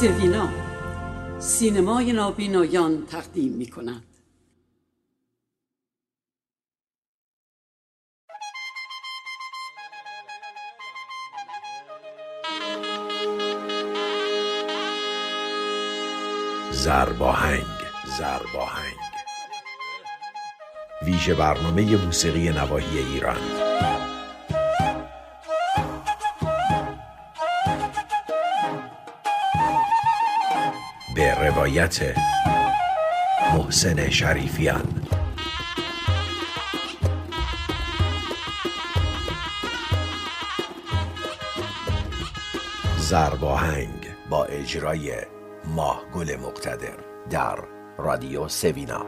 سوینا سینمای نابینایان تقدیم می کند زرباهنگ زرباهنگ. ویژه برنامه موسیقی نواحی ایران. به روایت محسن شریفیان. زرباهنگ با اجرای ماه گل مقتدر در رادیو سوینا.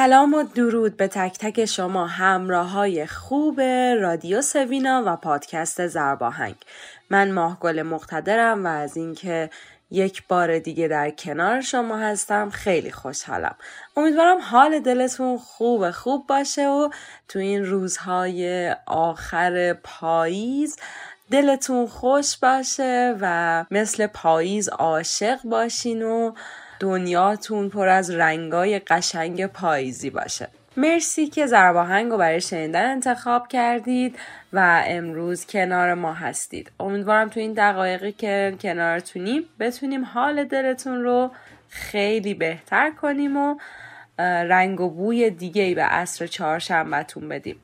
سلام و درود به تک تک شما همراه های خوب رادیو سوینا و پادکست زرباهنگ. من ماهگل مقتدرم و از اینکه یک بار دیگه در کنار شما هستم خیلی خوشحالم. امیدوارم حال دلتون خوب خوب باشه و تو این روزهای آخر پاییز دلتون خوش باشه و مثل پاییز عاشق باشین و دنیاتون پر از رنگای قشنگ پاییزی باشه. مرسی که زرباهنگ رو برای شنیدن انتخاب کردید و امروز کنار ما هستید. امیدوارم تو این دقایقی که کنارتونیم بتونیم حال دلتون رو خیلی بهتر کنیم و رنگ و بوی دیگه ای به عصر چهارشنبهتون بدیم.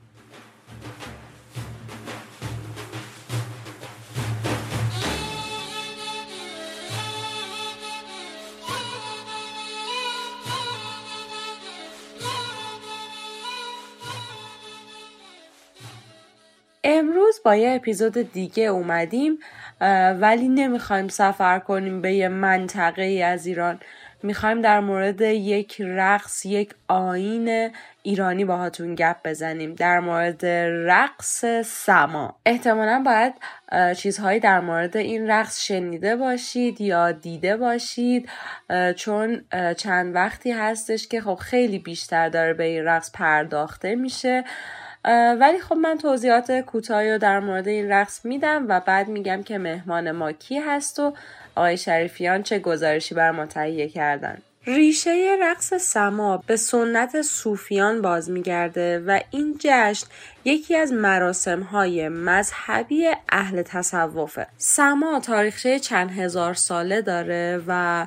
با یه اپیزود دیگه اومدیم ولی نمی‌خوایم سفر کنیم به یه منطقه ای از ایران. می‌خوایم در مورد یک رقص یک آین ایرانی باهاتون گپ بزنیم. در مورد رقص سما. احتمالا باید چیزهایی در مورد این رقص شنیده باشید یا دیده باشید چون چند وقتی هستش که خب خیلی بیشتر داره به این رقص پرداخته میشه. ولی خب من توضیحات کوتاهی رو در مورد این رقص میدم و بعد میگم که مهمان ما کی هست و آقای شریفیان چه گزارشی بر ما تهیه کردن. ریشه رقص سما به سنت صوفیان باز میگرده و این جشن یکی از مراسم های مذهبی اهل تصوفه. سما تاریخچه چند هزار ساله داره و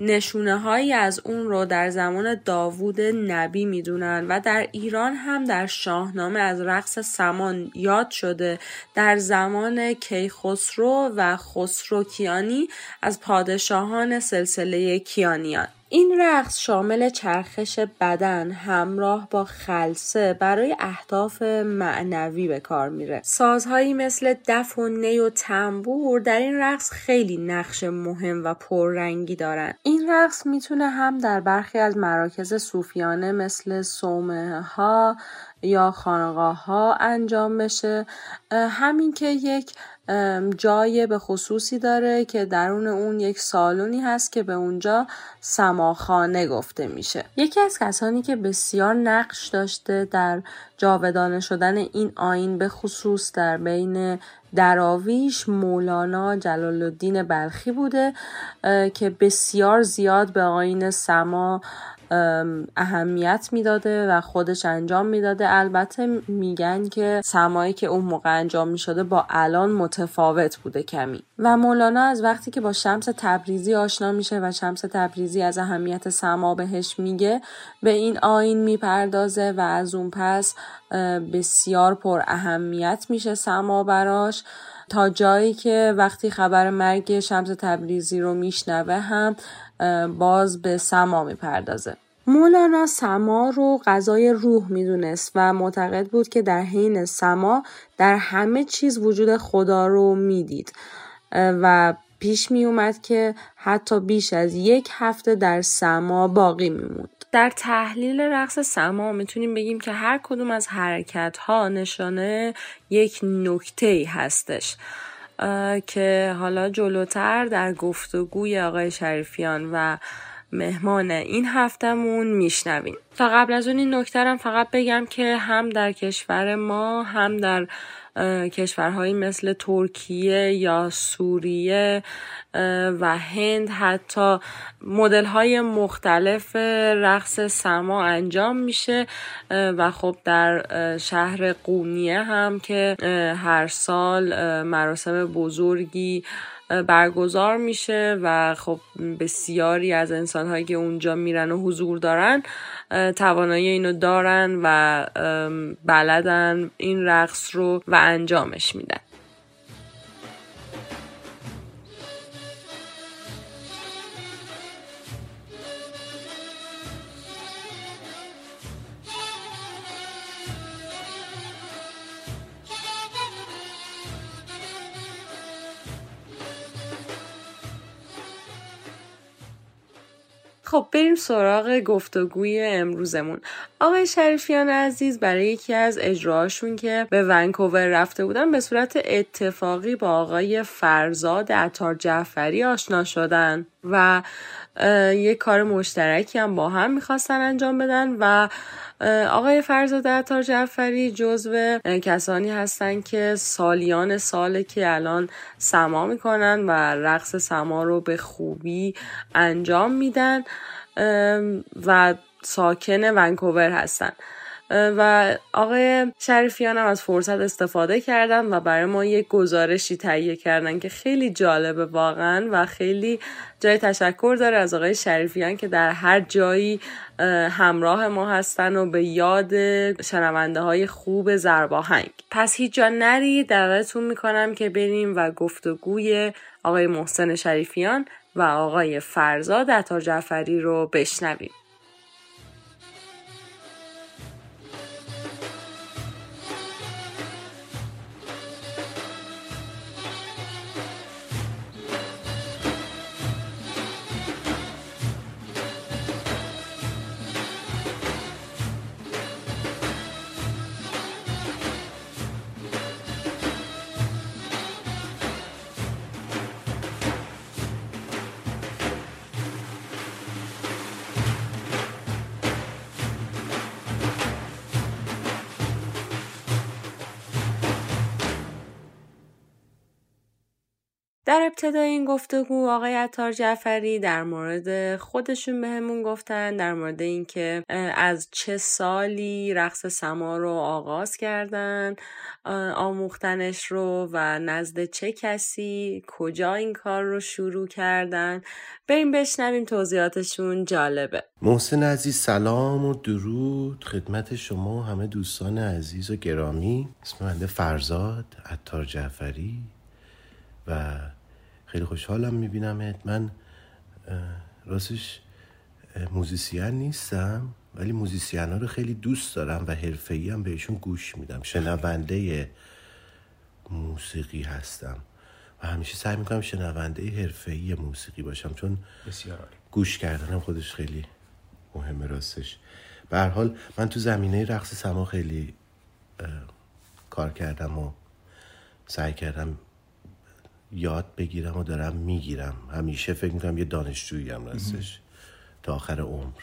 نشونه هایی از اون رو در زمان داوود نبی می‌دونن و در ایران هم در شاهنامه از رقص سمان یاد شده. در زمان کیخسرو و خسرو کیانی از پادشاهان سلسله کیانیان. این رقص شامل چرخش بدن همراه با خلصه برای اهداف معنوی به کار میره. سازهایی مثل دف و نی و تنبور در این رقص خیلی نقش مهم و پررنگی دارن. این رقص می‌تونه هم در برخی از مراکز صوفیانه مثل صومعه ها یا خانقاه ها انجام بشه همین که یک جای به خصوصی داره که درون اون یک سالونی هست که به اونجا سماخانه گفته میشه. یکی از کسانی که بسیار نقش داشته در جاودانه شدن این آین به خصوص در بین دراویش مولانا جلال الدین بلخی بوده که بسیار زیاد به آین سما اهمیت می‌داده و خودش انجام می‌داده. البته میگن که سمایی که اون موقع انجام می‌شده با الان متفاوت بوده کمی. و مولانا از وقتی که با شمس تبریزی آشنا میشه و شمس تبریزی از اهمیت سما بهش میگه به این آین می‌پردازه و از اون پس بسیار پر اهمیت میشه سما براش. تا جایی که وقتی خبر مرگ شمس تبریزی رو میشنوه هم باز به سما می‌پردازه. مولانا سما رو غذای روح می‌دونست و معتقد بود که در حین سما در همه چیز وجود خدا رو می‌دید. و پیش می اومد که حتی بیش از یک هفته در سما باقی میموند. در تحلیل رقص سما می‌تونیم بگیم که هر کدوم از حرکت ها نشانه یک نکته ای هستش. که حالا جلوتر در گفتگوی آقای شریفیان و مهمان این هفتمون میشنویم. تا قبل از اون این نکترم فقط بگم که هم در کشور ما هم در کشورهایی مثل ترکیه یا سوریه و هند حتی مدل های مختلف رقص سما انجام میشه و خب در شهر قونیه هم که هر سال مراسم بزرگی برگزار میشه و خب بسیاری از انسانهایی که اونجا میرن و حضور دارن توانایی اینو دارن و بلدن این رقص رو و انجامش میدن. خب بریم سراغ گفتگوی امروزمون. آقای شریفیان عزیز برای یکی از اجراهاشون که به ونکوور رفته بودن به صورت اتفاقی با آقای فرزاد عطار جعفری آشنا شدن و یک کار مشترکی هم با هم می‌خواستن انجام بدن و آقای فرزاد عطار جعفری جزو کسانی هستن که سالیان ساله که الان سما می‌کنن و رقص سما رو به خوبی انجام میدن و ساکن ونکوور هستن. و آقای شریفیان هم از فرصت استفاده کردن و برای ما یک گزارشی تهیه کردن که خیلی جالبه واقعا و خیلی جای تشکر داره از آقای شریفیان که در هر جایی همراه ما هستن و به یاد شنونده های خوب زرباهنگ. پس هیچ جا نری دعوتتون می‌کنم که بریم و گفتگوی آقای محسن شریفیان و آقای فرزاد عطا جعفری رو بشنویم. در ابتدای این گفتگو آقای عطار جعفری در مورد خودشون بهمون گفتن در مورد اینکه از چه سالی رقص سما رو آغاز کردن آموختنش رو و نزد چه کسی کجا این کار رو شروع کردن. بریم بشنویم توضیحاتشون جالبه. محسن عزیز سلام و درود. خدمت شما و همه دوستان عزیز و گرامی. اسم بنده فرزاد عطار جعفری و خیلی خوشحالم میبینمت. من راستش موزیسین نیستم ولی موزیسین ها رو خیلی دوست دارم و حرفه‌ای هم بهشون گوش میدم. شنونده موسیقی هستم و همیشه سعی می‌کنم شنونده حرفه‌ای موسیقی باشم چون بسیار. گوش کردنم خودش خیلی مهمه راستش. به حال من تو زمینه رقص سما خیلی کار کردم و سعی کردم یاد بگیرم و دارم می‌گیرم. همیشه فکر می‌کنم یه دانشجویی هم راستش تا آخر عمر.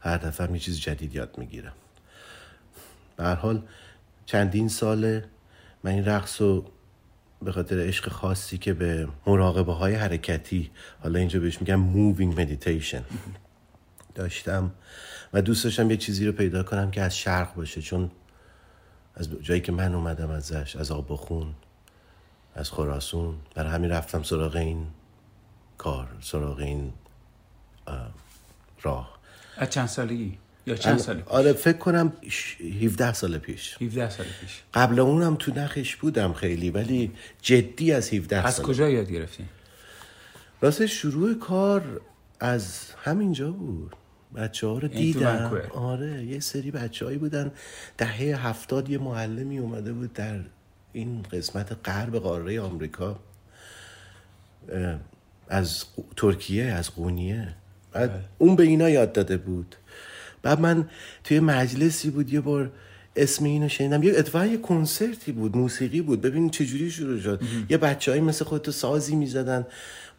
هر دفعه یه چیز جدید یاد می‌گیرم. به حال چندین ساله من این رقص رو به خاطر عشق خاصی که به مراقبه های حرکتی حالا اینجا بهش میگم moving meditation داشتم و دوست داشتم یه چیزی رو پیدا کنم که از شرق باشه. چون از جایی که من اومدم ازش از آب خون از خراسون. برای همین رفتم سراغ این کار سراغ این راه. از چند سالگی؟ یا چند سال؟ آره فکر کنم 17 سال پیش. 17 سال پیش. قبل اونم تو نخش بودم خیلی ولی جدی از 17 از سال. کجا یاد گرفتی؟ راست شروع کار از همینجا بود. بچه ها رو یعنی دیدم؟ آره یه سری بچه هایی بودن. دهه هفتاد یه معلمی اومده بود در این قسمت غرب قاره آمریکا از ترکیه از قونیه. بعد اون به اینا یاد داده بود. بعد من توی مجلسی بود یه بار اسم اینو شنیدم. یه اتفاقا یه کنسرتی بود موسیقی بود. ببین چجوری شروع شد. یه بچه مثل خودتو سازی می‌زدن.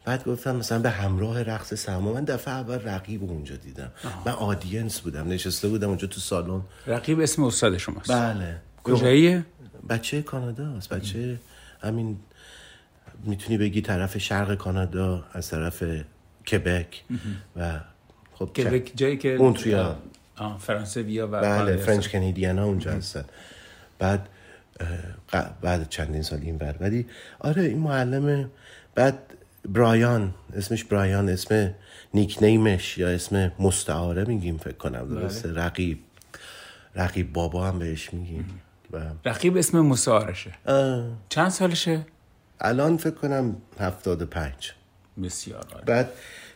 بعد گفتم مثلا به همراه رقص سما. من دفعه اول رقیب اونجا دیدم. من آدینس بودم. نشسته بودم اونجا تو سالن. رقیب اسم استاد شماست. بله. کجاییه بچه کانادا است بچه همین می‌تونی بگی طرف شرق کانادا از طرف کبک و خب کبک جایی که مونتریال فرانسه بیا و بله فرنچ کنیدیان ها اونجا هستن. بعد بعد چندین سال این بر ولی آره این معلم بعد برایان اسمش برایان اسم نیکنیمش یا اسم مستعاره میگیم فکر کنم درسته؟ بله. رقیب رقیب بابا هم بهش میگیم. رقیب اسم مستعارشه چند سالشه؟ الان فکر کنم هفتاد پنج. بسیار بعد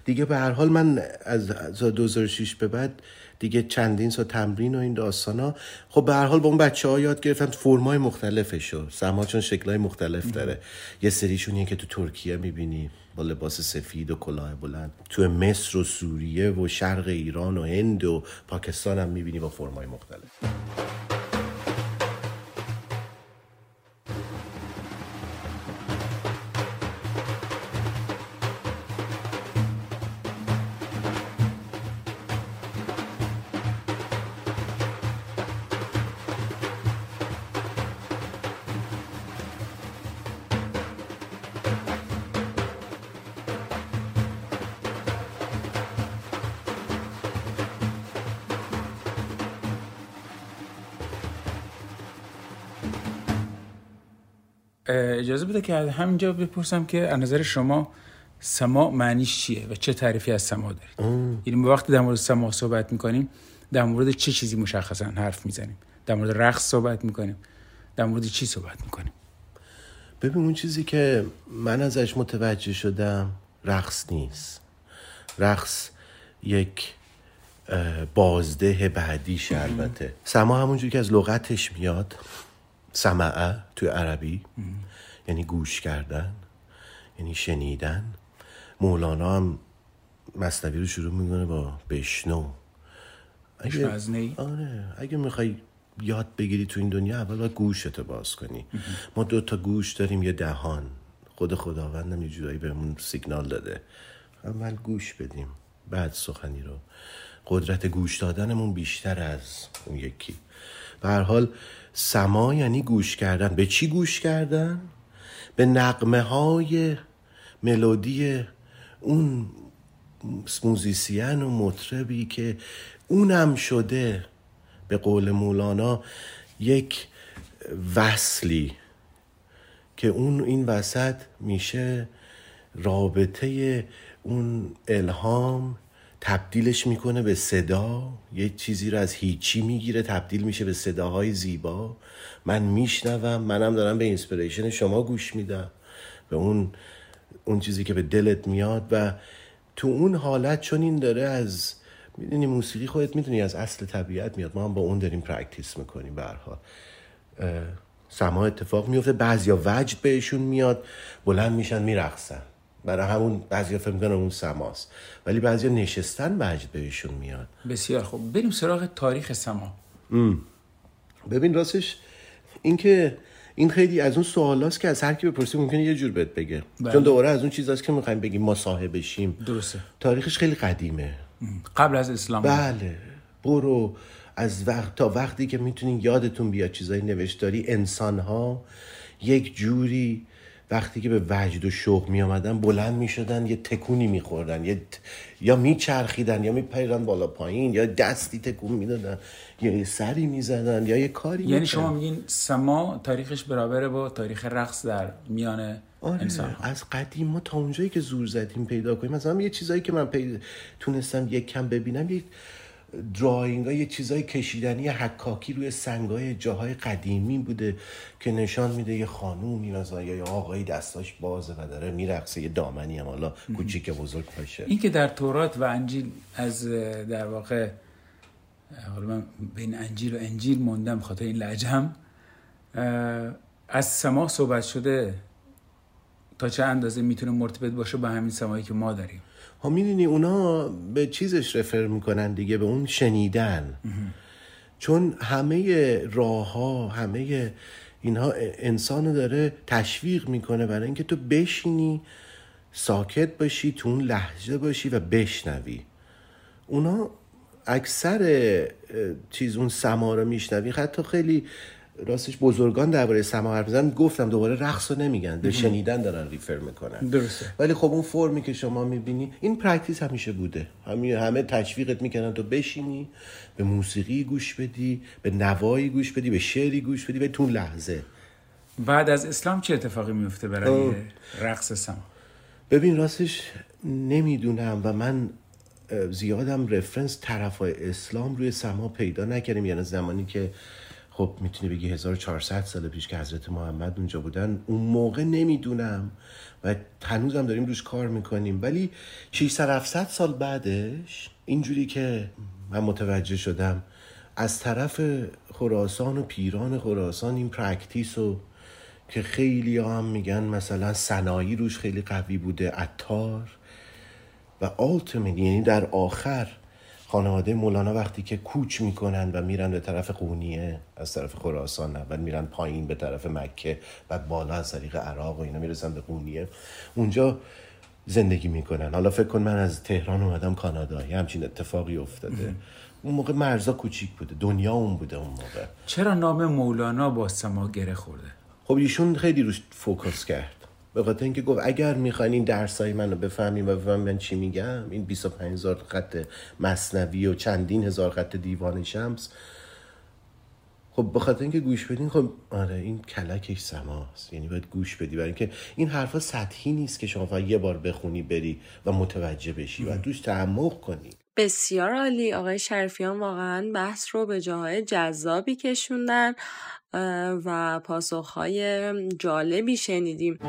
دیگه به هر حال من از 2006 به بعد دیگه چندین سال تمرین و این داستان ها. خب به هر حال با اون بچه ها یاد گرفتم فرمای مختلفشو. سما چون شکلهای مختلف داره. یه سریشون که تو ترکیه می‌بینی. با لباس سفید و کلاه بلند. تو مصر و سوریه و شرق ایران و هند و پاکستان هم می‌بینی با فرمای مختلف. بده که همینجا بپرسم که از نظر شما سما معنیش چیه و چه تعریفی از سما دارید؟ یعنی وقتی در مورد سما صحبت می‌کنیم در مورد چه چیزی مشخصا حرف می‌زنیم؟ در مورد رقص صحبت می‌کنیم. در مورد چی صحبت می‌کنیم؟ ببین اون چیزی که من ازش متوجه شدم رقص نیست. رقص یک بازده بعدیش البته. سما همونجوری که از لغتش میاد. سمعه توی عربی. یعنی گوش کردن یعنی شنیدن. مولانا هم مصنوی رو شروع می‌کنه با بشنو. اگه آره. اگه می‌خوای یاد بگیری تو این دنیا اول باید گوشتو باز کنی. ما دو تا گوش داریم یه دهان. خود خداوندم یه جورایی بهمون سیگنال داده. اول گوش بدیم بعد سخنی رو. قدرت گوش دادنمون بیشتر از اون یکی. به هر حال سما یعنی گوش کردن. به چی گوش کردن؟ به نقمه های ملودی اون موزیسین و مطربی که اونم شده به قول مولانا یک وصلی که اون این وسط میشه رابطه اون الهام تبدیلش می‌کنه به صدا. یه چیزی رو از هیچی می‌گیره تبدیل میشه به صداهای زیبا. من میشنوم منم دارم به inspiration شما گوش میدم. به اون اون چیزی که به دلت میاد و تو اون حالت چون این داره از می‌دونی موسیقی خودت می‌دونی از اصل طبیعت میاد. ما هم با اون داریم practice می‌کنیم به سما اتفاق میفته بعضیا وجد بهشون میاد بلند میشن میرقصن. برای همون بعضی فکر می‌کنن اون سماست. ولی بعضی نشستن وجد بهشون میاد. بسیار خوب. بریم سراغ تاریخ سما. ببین راستش اینکه این خیلی از اون سوالاست که از هر کی بپرسی ممکنه یه جور بهت بگه. بله. چون دوباره از اون چیزاست که می‌خوایم بگیم مصاحبه شیم درسته. تاریخش خیلی قدیمه. قبل از اسلام. بله. برو. از وقت تا وقتی که می‌تونین یادتون بیاد چیزای نوشتاری انسان ها یک جوری وقتی که به وجد و شوق می آمدن بلند می شدن یه تکونی می خوردن یه یا می چرخیدن یا می پریدن بالا پایین یا دستی تکون می دادن یا یه سری می زدن یا یه کاری یعنی شما میگین سما تاریخش برابره با تاریخ رقص در میان آره انسان از قدیم ما تا اونجایی که زور زدیم پیدا کنیم. مثلا یه چیزایی که من پیدا... تونستم یک کم ببینم یک دراینگ های چیزای کشیدنی حکاکی روی سنگ های جاهای قدیمی بوده که نشان میده یه خانومی مثلا یا آقایی دستاش بازه و داره میرقصه یه دامنی هم حالا کوچیک بزرگ باشه. این که در تورات و انجیل از در واقع حالا من بین انجیل و انجیل موندم خاطر این لعجم از سما صحبت شده تا چه اندازه می‌تونه مرتبط باشه با همین سمایی که ما داریم؟ ها می‌دونی اونا به چیزش رفر می‌کنن دیگه به اون شنیدن. چون همه راه ها همه اینها انسان داره تشویق می‌کنه برای اینکه تو بشینی ساکت باشی تو اون لحظه باشی و بشنوی. اونا اکثر چیز اون سما رو میشنوی. حتی خیلی راستش بزرگان درباره سما حرف زدن گفتم دوباره رقص رو نمیگن به شنیدن دارن refer می‌کنن. درسته. ولی خب اون فرمی که شما می‌بینی این practice همیشه بوده. همه همه تشویقت می‌کنن تو بشینی به موسیقی گوش بدی به نوایی گوش بدی به شعری گوش بدی به تو لحظه. بعد از اسلام چه اتفاقی میفته برای رقص سما؟ ببین راستش نمی‌دونم و من زیادم رفرنس طرفای اسلام روی سما پیدا نکردیم یعنی زمانی که خب می‌تونی بگی 1400 سال پیش که حضرت محمد اونجا بودن اون موقع نمی‌دونم. و هنوزم داریم روش کار می‌کنیم. ولی 600 700 سال بعدش اینجوری که من متوجه شدم از طرف خراسان و پیران خراسان این practice و که خیلی هم میگن مثلا سنایی روش خیلی قوی بوده عطار. و ultimately یعنی در آخر خانواده مولانا وقتی که کوچ می‌کنن و میرن به طرف قونیه از طرف خراسان اول میرن پایین به طرف مکه بعد بالا از طریق عراق و اینا می‌رسن به قونیه. اونجا زندگی می‌کنن. حالا فکر کن من از تهران اومدم کانادا یه همچین اتفاقی افتاده. اون موقع مرزا کوچیک بوده دنیا اون بوده اون موقع. چرا نام مولانا با سما گره خورده؟ خب ایشون خیلی روش فوکس کرد. به خاطر اینکه گفت اگر می‌خواین این درسای منو بفهمیم و بفهمیم من چی میگم این 25 هزار خط مصنوی و چندین هزار خط دیوان شمس خب به خاطر اینکه گوش بدین خب آره این کلکش سماست. یعنی باید گوش بدی. برای اینکه این حرفا سطحی نیست که شما فقط یه بار بخونی بری و متوجه بشی و دوش تعمق کنی. بسیار عالی. آقای شرفیان واقعا بحث رو به جاهای جذابی کشوندن و پاسخهای جالبی شنیدیم.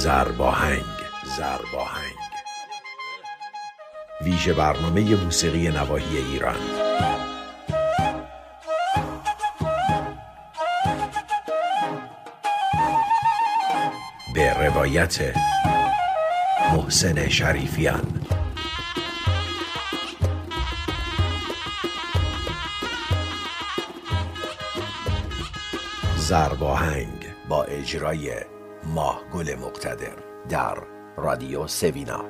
زرباهنگ زرباهنگ. ویژه برنامه موسیقی نواحی ایران. به روایت محسن شریفیان. زرباهنگ با اجرای ماه گل مقتدر در رادیو سوینا.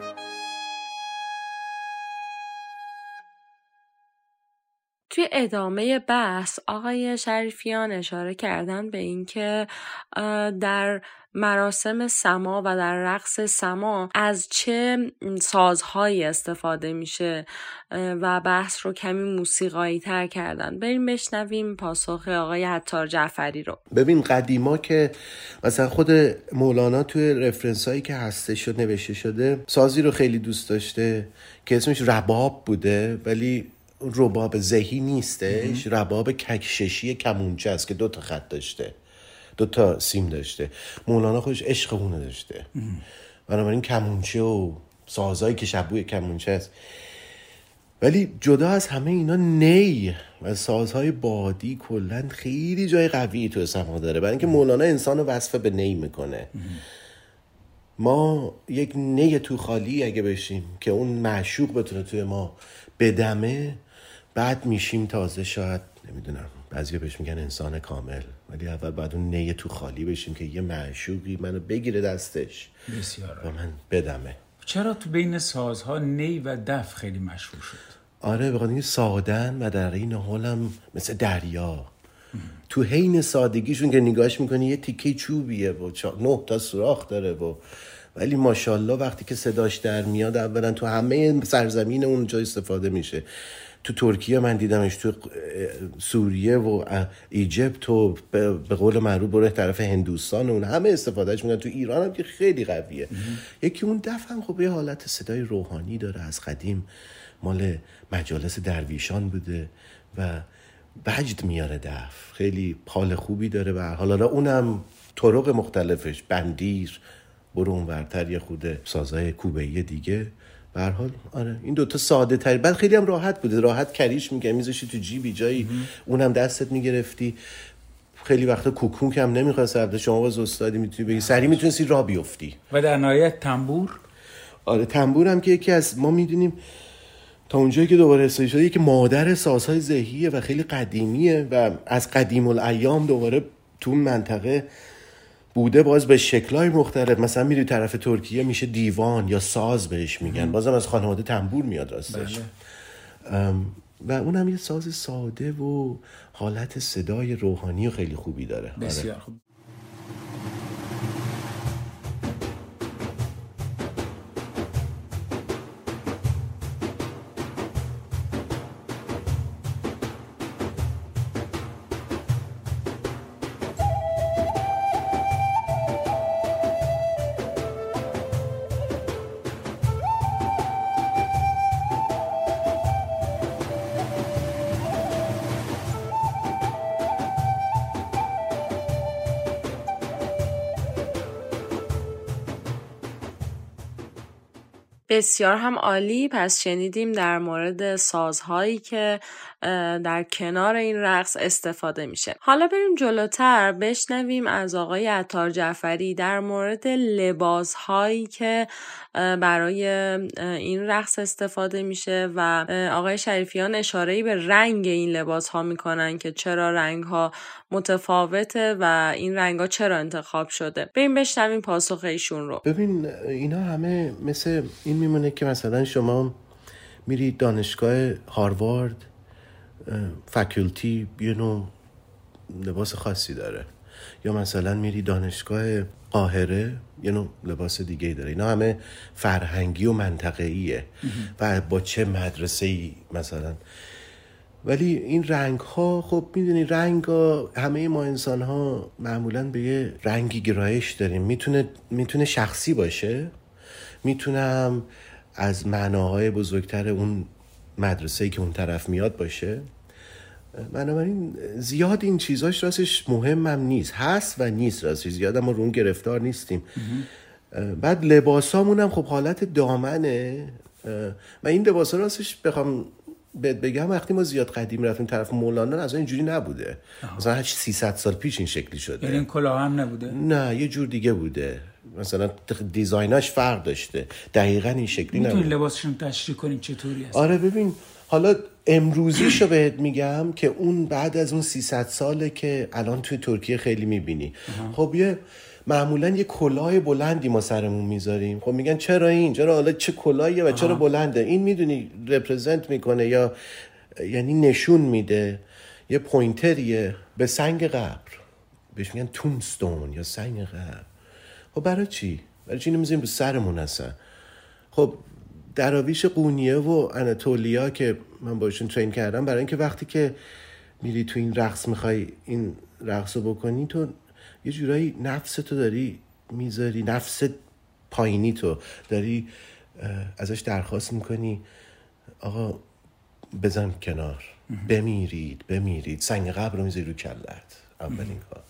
ادامه بحث آقای شریفیان اشاره کردن به اینکه در مراسم سما و در رقص سما از چه سازهایی استفاده میشه و بحث رو کمی موسیقایی تر کردن. بریم بشنویم پاسخ آقای حتار جعفری رو. ببین قدیما که مثلا خود مولانا توی رفرنس هایی که هسته شد نوشته شده سازی رو خیلی دوست داشته که اسمش رباب بوده ولی رباب زهی نیستش رباب ککششی کمونچه است که دو تا خط داشته. دو تا سیم داشته. مولانا خودش عشق اونو داشته. بنابراین کمونچه و سازایی که شبوه کمونچه است. ولی جدا از همه اینا نی و سازهای بادی کلا خیلی جای قوی تو سما داره. برای اینکه مولانا انسان رو وصف به نی می‌کنه. ما یک نی تو خالی اگه بشیم که اون معشوق بتونه توی ما بدمه بعد میشیم تازه شاید نمی‌دونم بعضی بهش میگن انسان کامل ولی اول بعد اون نیه تو خالی بشیم که یه معشوقی منو بگیره دستش. بسیار و من بدمه. چرا تو بین سازها نی و دف خیلی مشهور شد؟ آره بخاطر اینکه سادن و در این حال هم مثل دریا. تو حین سادگیشون که نگاهش می‌کنی یه تیکه چوبیه و چا- نه تا سوراخ داره و ولی ماشاءالله وقتی که صداش در میاد اولا تو همه سرزمین اونجا استفاده میشه. تو ترکیه من دیدمش تو سوریه و ایجپت و به قول معروف بره طرف هندوستان و اون همه استفادهش می‌کنن. تو ایران هم که خیلی قویه. یکی اون دف هم خب یه حالت صدای روحانی داره. از قدیم مال مجالس درویشان بوده و وجد میاره دف. خیلی حال خوبی داره و حالا اونم طرق مختلفش. بندیر برو اون ورتر یه خود سازای کوبه‌ای دیگه. به حال آره این دوتا ساده تر بعد خیلی هم راحت بوده. راحت کریش میگه میذاشی تو جیبی جایی اونم دستت می‌گرفتی. خیلی وقتا کوکونک هم نمی‌خواست البته شما باز استادی می‌تونی بگی. سری می‌تونستی را بیفتی. و در نهایت تنبور؟ آره تنبور هم که یکی از ما می‌دونیم تا اونجایی که دوباره اصلاحی شده یکی مادر سازهای ذهیه و خیلی قدیمیه و از قدیم الایام دوباره تو منطقه بوده باز به شکلهای مختلف. مثلا میری طرف ترکیه میشه دیوان یا ساز بهش میگن. بازم از خانواده تنبور میاد راستش. ام، و اونم یه ساز ساده و حالت صدای روحانی و خیلی خوبی داره. آره. بسیار خوب. بسیار هم عالی. پس شنیدیم در مورد سازهایی که در کنار این رقص استفاده میشه. حالا بریم جلوتر بشنویم از آقای عطار جعفری در مورد لباسهایی که اه، برای این رقص استفاده میشه و آقای شریفیان اشاره به رنگ این لباس ها می‌کنن که چرا رنگ ها متفاوته و این رنگ ها چرا انتخاب شده. بریم بشنویم پاسخ ایشون رو. ببین اینا همه مثل این میمونه که مثلا شما میری دانشگاه هاروارد اه، فکولتی یه نوع لباس خاصی داره. یا مثلا میری دانشگاه قاهره یه نوع لباس دیگه ای داره. اینا همه فرهنگی و منطقه‌ایه. و با چه مدرسه ای مثلا. ولی این رنگ ها خب می‌دونی رنگ ها همه ما انسان ها معمولا به یه رنگی گرایش داریم. می‌تونه می‌تونه شخصی باشه. می‌تونه هم از معناهای بزرگتر اون مدرسه که اون طرف میاد باشه. بنابراین زیاد این چیزاش راستش مهمم نیست. هست و نیست راستش زیاد ما رو اون گرفتار نیستیم. بعد لباسامون هم خب حالت دامنه. و این لباس راستش بخوام بهت بگم وقتی ما زیاد قدیم رفتیم طرف مولانا از اینجوری نبوده. مثلا هر 300 سال پیش این شکلی شده. یعنی کلاه هم نبوده؟ نه یه جور دیگه بوده. مثلا دیزایناش فرق داشته. دقیقا این شکلی می‌تونی نبوده لباسشون تشریح کنیم چطوری هست؟ آره ببین حالا امروزیشو بهت میگم که اون بعد از اون 300 ساله که الان توی ترکیه خیلی می‌بینی. خب یه معمولا یه کلاه بلندی ما سرمون می‌ذاریم. خب میگن چرا این؟ چرا حالا چه کلاهیه و چرا بلنده؟ این می‌دونی رپرزنت می‌کنه یا یعنی نشون میده. یه پوینتریه به سنگ قبر. بهش میگن تونستون یا سنگ قبر. خب برای چی؟ برای چی نمی‌ذاریم رو سرمون هستن خب دراویش قونیه و اناتولیا که من باشون ترین کردم برای اینکه وقتی که میری تو این رقص می‌خوای این رقص رو بکنی تو یه جورایی نفس تو داری می‌ذاری نفس پایینی تو داری ازش درخواست می‌کنی آقا بزن کنار بمیرید بمیرید سنگ قبر رو می‌ذاری رو کلت اولین کار.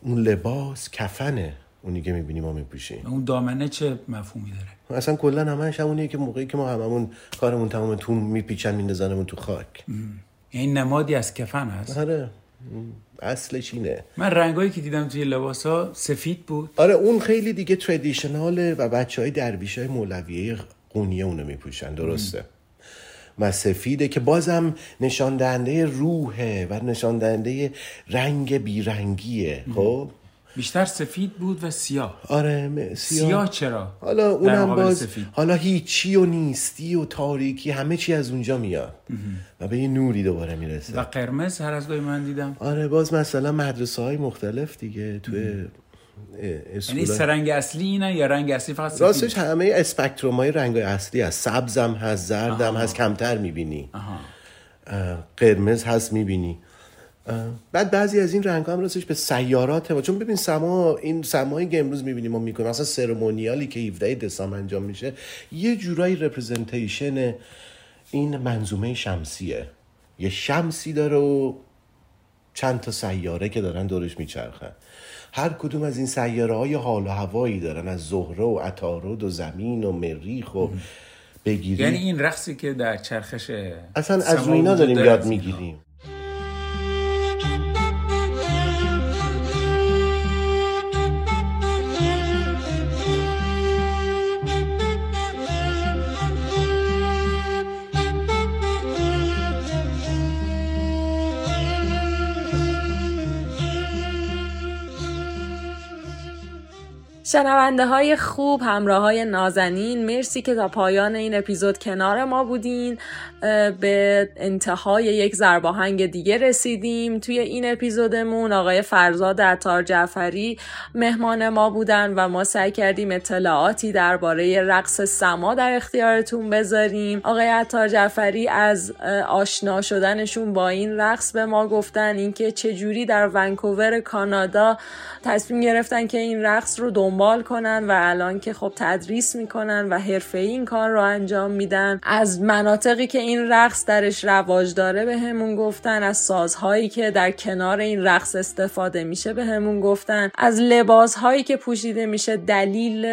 اون لباس کفنه. اونی که می‌بینی ما میپوشیم. اون دامنه چه مفهومی داره؟ اصلا کلا همش همونیه که موقعی که ما هممون کارمون تمام تو میپیچن میندازنمون تو خاک. یعنی نمادی از کفن هست؟ آره. اصلش اینه. من رنگایی که دیدم توی لباس ها سفید بود. آره اون خیلی دیگه تردیشناله و بچه های درویش های مولویه قونیه اونو میپوشن درسته. و سفیده که بازم نشان دهنده روحه و نشان دهنده رنگ بیرنگیه خب؟ بیشتر سفید بود و سیاه. آره م- سیاه, سیاه چرا؟ حالا اونم باز سفید؟ حالا هیچی و نیستی و تاریکی همه چی از اونجا میاد. و به یه نوری دوباره می‌رسه. و قرمز هر از گاهی من دیدم. آره باز مثلا مدرسه های مختلف دیگه توی یعنی اسکولا سه رنگ اصلی اینه یا رنگ اصلی فقط سفید؟ راستش همه اسپکتروم های رنگ اصلی هست. سبزم هست زردم هست کمتر می‌بینی. آها. قرمز هست می‌بینی. بعد بعضی از این رنگ هم راستش به سیارات ما چون ببین سما این سمایی که امروز می‌بینیم ما می‌کنیم مثلا سرمونیالی که 17 دسامبر انجام میشه یه جورایی رپرزنتیشن این منظومه شمسیه. یه شمسی داره و چند تا سیاره که دارن دورش میچرخن. هر کدوم از این سیاره های حال و هوایی دارن از زهره و عطارد و زمین و مریخ و بگیری. یعنی این رقصی که در چرخش اصلا از اینا داریم یاد. می‌گیریم. شنونده های خوب همراه های نازنین. مرسی که تا پایان این اپیزود کنار ما بودین. به انتهای یک زرباهنگ دیگه رسیدیم توی این اپیزودمون. آقای فرزاد عطار جعفری مهمان ما بودن و ما سعی کردیم اطلاعاتی درباره رقص سما در اختیارتون بذاریم. آقای عطار جعفری از آشنا شدنشون با این رقص به ما گفتن اینکه چجوری در ونکوور کانادا تصمیم گرفتن که این رقص رو دنبال کنن و الان که خب تدریس می‌کنن و حرفه این کار رو انجام میدن. از مناطقی که این رقص درش رواج داره به همون گفتن از سازهایی که در کنار این رقص استفاده میشه به همون گفتن. از لباسهایی که پوشیده میشه دلیل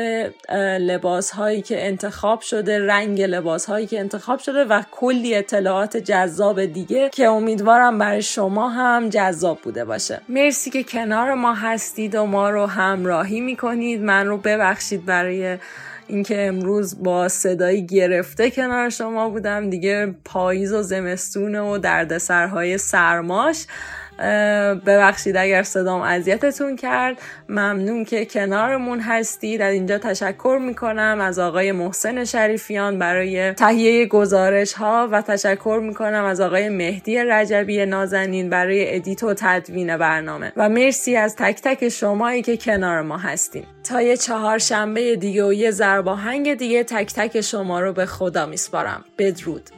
لباسهایی که انتخاب شده رنگ لباسهایی که انتخاب شده و کلی اطلاعات جذاب دیگه که امیدوارم برای شما هم جذاب بوده باشه. مرسی که کنار ما هستید و ما رو همراهی می‌کنید. من رو ببخشید برای اینکه امروز با صدایی گرفته کنار شما بودم دیگه پاییز و زمستونه و دردسرهای سرماش. ببخشید اگر صدام اذیتتون کرد. ممنون که کنارمون هستید از اینجا تشکر می‌کنم از آقای محسن شریفیان برای تهیه گزارش ها و تشکر می‌کنم از آقای مهدی رجبی نازنین برای ادیت و تدوین برنامه. و مرسی از تک تک شمایی که کنار ما هستین. تا یه چهار شنبه دیگه و یه زرباهنگ دیگه تک تک شما رو به خدا میسپارم. بدرود.